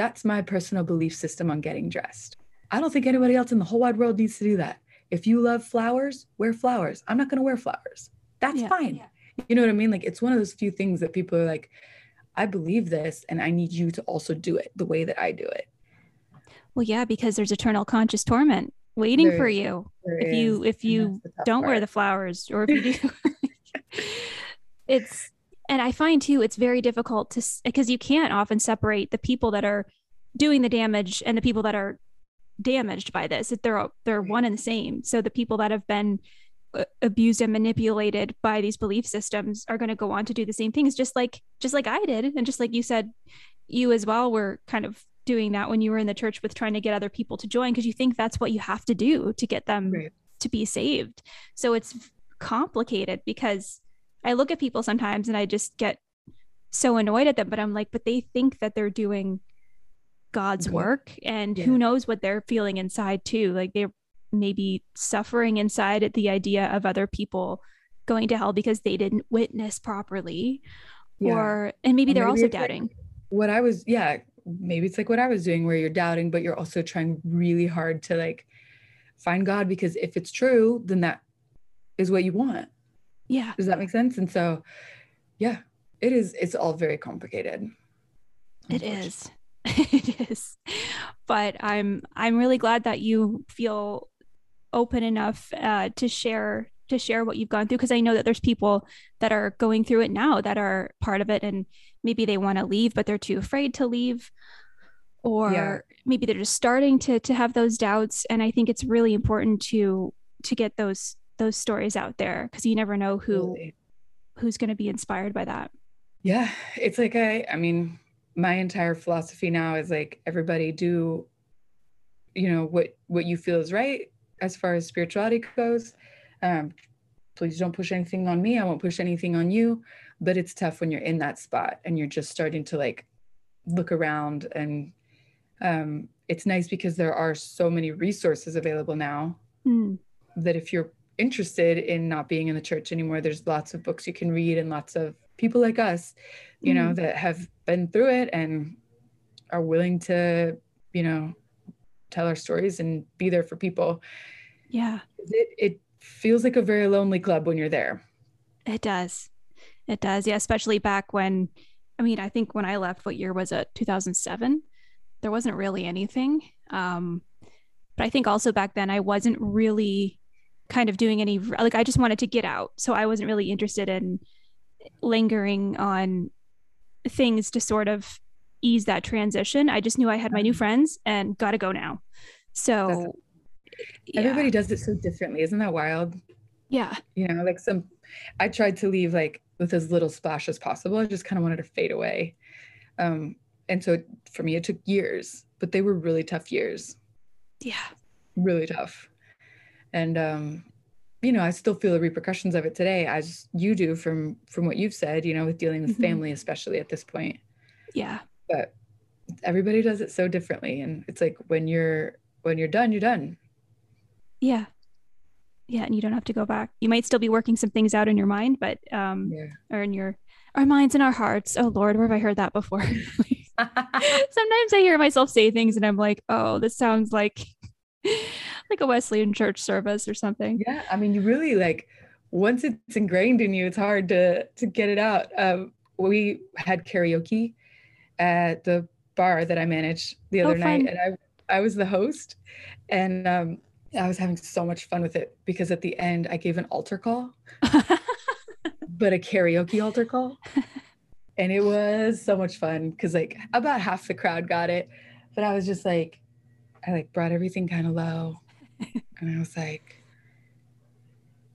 That's my personal belief system on getting dressed. I don't think anybody else in the whole wide world needs to do that. If you love flowers, wear flowers. I'm not going to wear flowers. That's yeah, fine. Yeah. You know what I mean? Like it's one of those few things that people are like, I believe this and I need you to also do it the way that I do it. Well, yeah, because there's eternal conscious torment waiting there, for you if you if you don't part. wear the flowers or if you do it's and I find too it's very difficult to because you can't often separate the people that are doing the damage and the people that are damaged by this. They're they're one and the same. So the people that have been uh, abused and manipulated by these belief systems are going to go on to do the same things just like just like I did and just like you said you as well were kind of doing that when you were in the church with trying to get other people to join because you think that's what you have to do to get them right. to be saved. So it's complicated because I look at people sometimes and I just get so annoyed at them, but I'm like, but they think that they're doing God's work and yeah. who knows what they're feeling inside too. Like they're maybe suffering inside at the idea of other people going to hell because they didn't witness properly. Yeah. Or and maybe they're maybe also doubting. Like what I was yeah, maybe it's like what I was doing where you're doubting, but you're also trying really hard to like find God because if it's true, then that is what you want. Yeah. Does that make sense? And so, yeah, it is, it's all very complicated. It is. it is. But I'm, I'm really glad that you feel open enough uh, to share to share what you've gone through because I know that there's people that are going through it now that are part of it and maybe they want to leave but they're too afraid to leave or yeah. maybe they're just starting to to have those doubts and I think it's really important to to get those those stories out there because you never know who who's going to be inspired by that. Yeah it's like i i mean my entire philosophy now is like everybody do you know what what you feel is right as far as spirituality goes. Um please don't push anything on me i won't push anything on you but it's tough when you're in that spot and you're just starting to like look around and um, it's nice because there are so many resources available now Mm. that if you're interested in not being in the church anymore there's lots of books you can read and lots of people like us you know Mhm. that have been through it and are willing to you know tell our stories and be there for people Yeah, it, it feels like a very lonely club when you're there it does. It does. Yeah, especially back when, I mean, I think when I left, what year was it? 2007. There wasn't really anything. Um, but I think also back then I wasn't really kind of doing any, like, I just wanted to get out. So I wasn't really interested in lingering on things to sort of ease that transition. I just knew I had my new Mhm. friends and got to go now. So, yeah. everybody does it so differently isn't that wild yeah. you know like some i tried to leave like with as little splash as possible i just kind of wanted to fade away um and so for me it took years but they were really tough years Yeah. really tough and um you know i still feel the repercussions of it today as you do from from what you've said you know with dealing with Mhm. family especially at this point Yeah. but everybody does it so differently and it's like when you're when you're done you're done Yeah. Yeah. And you don't have to go back. You might still be working some things out in your mind, but, um, yeah or in your, our minds and our hearts. Oh Lord, where have I heard that before? Sometimes I hear myself say things and I'm like, oh, this sounds like, like a Wesleyan church service or something. yeah i mean you really like once it's ingrained in you it's hard to to get it out um we had karaoke at the bar that i managed the Oh, other night and i i was the host and um i was having so much fun with it because at the end i gave an altar call but a karaoke altar call and it was so much fun because like about half the crowd got it but i was just like i like brought everything kind of low and i was like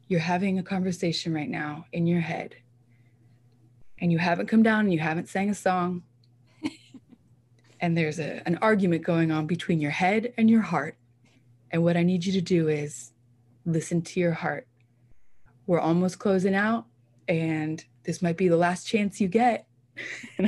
you're having a conversation right now in your head and you haven't come down and you haven't sang a song and there's a, an argument going on between your head and your heart and what i need you to do is listen to your heart. We're almost closing out and this might be the last chance you get.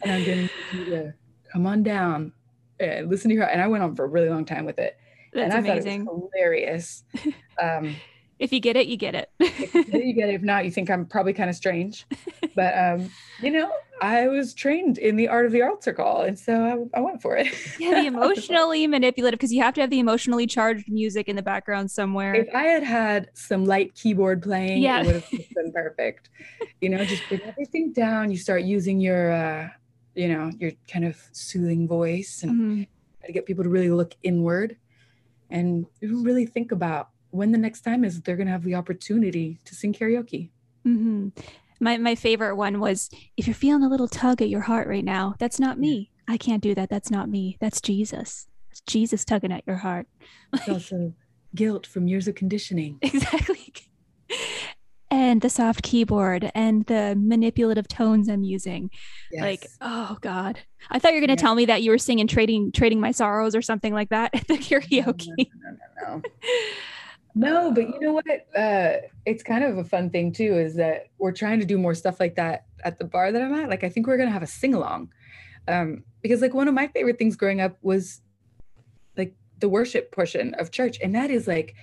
And i'm going to come on down and listen to her. and i went on for a really long time with it That's and I amazing. thought it was hilarious. Um, If you get it, you get it. if you get it, you get it. If not, you think I'm probably kind of strange. But um, you know, I was trained in the art of the altar call, and so I, I went for it. yeah, the emotionally manipulative because you have to have the emotionally charged music in the background somewhere. if I had had some light keyboard playing, Yeah. it would have been perfect. You know, just bring everything down. You start using your, uh, you know, your kind of soothing voice, and Mhm. try to get people to really look inward, and really think about when the next time is they're going to have the opportunity to sing karaoke. hmm My my favorite one was if you're feeling a little tug at your heart right now, that's not me. I can't do that. That's not me. That's Jesus. It's Jesus tugging at your heart. It's also guilt from years of conditioning. exactly. And the soft keyboard and the manipulative tones I'm using. Like, oh God. I thought you were gonna Yeah. tell me that you were singing trading trading my sorrows or something like that at the karaoke. No, no, no, no. No, but you know what? Uh, it's kind of a fun thing too, is that we're trying to do more stuff like that at the bar that I'm at. Like, I think we're gonna have a sing along, um, because like one of my favorite things growing up was like the worship portion of church, and that is like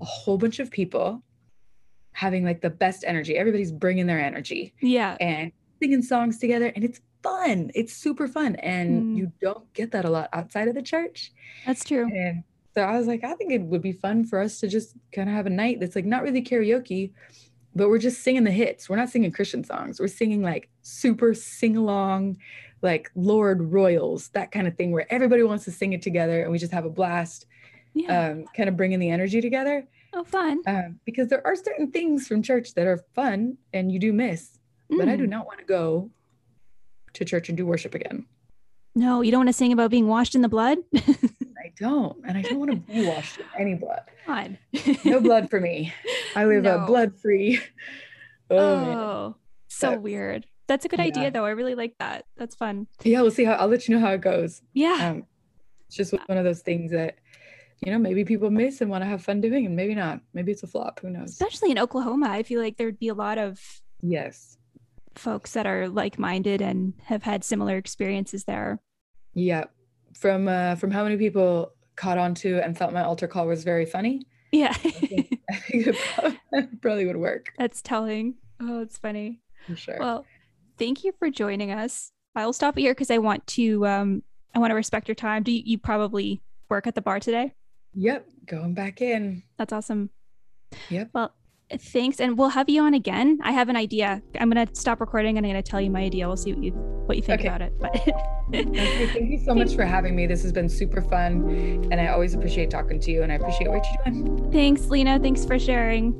a whole bunch of people having like the best energy. Everybody's bringing their energy Yeah. and singing songs together, and it's fun. It's super fun, and Mm. you don't get that a lot outside of the church. That's true. And so I was like, I think it would be fun for us to just kind of have a night that's like not really karaoke, but we're just singing the hits. We're not singing Christian songs. We're singing like super sing along, like Lorde Royals, that kind of thing where everybody wants to sing it together and we just have a blast, Yeah. um, kind of bringing the energy together. Oh, fun. Um, because there are certain things from church that are fun and you do miss, but I do Mm. not want to go to church and do worship again. No, you don't want to sing about being washed in the blood? I don't. And I don't want to be washed in any blood. God. no blood for me. I live No. a blood free. Oh, Oh, so weird. That's a good Yeah. idea, though. I really like that. That's fun. Yeah, we'll see how I'll let you know how it goes. Yeah. Um, it's just one of those things that, you know, maybe people miss and want to have fun doing, and maybe not. Maybe it's a flop. Who knows? Especially in Oklahoma, I feel like there'd be a lot of Yes. folks that are like-minded and have had similar experiences there. Yeah. From uh from how many people caught on to and thought my altar call was very funny. Yeah. I think, I think it probably, probably would work. That's telling. Oh, it's funny. For sure. Well, thank you for joining us. I'll stop here because I want to um I want to respect your time. Do you, you probably work at the bar today? Yep. Going back in. That's awesome. Yep. Well, thanks and we'll have you on again i have an idea i'm going to stop recording and i'm going to tell you my idea we'll see what you what you think Okay. about it but Okay, thank you so much for having me. This has been super fun. And I always appreciate talking to you and I appreciate what you're doing. thanks lena thanks for sharing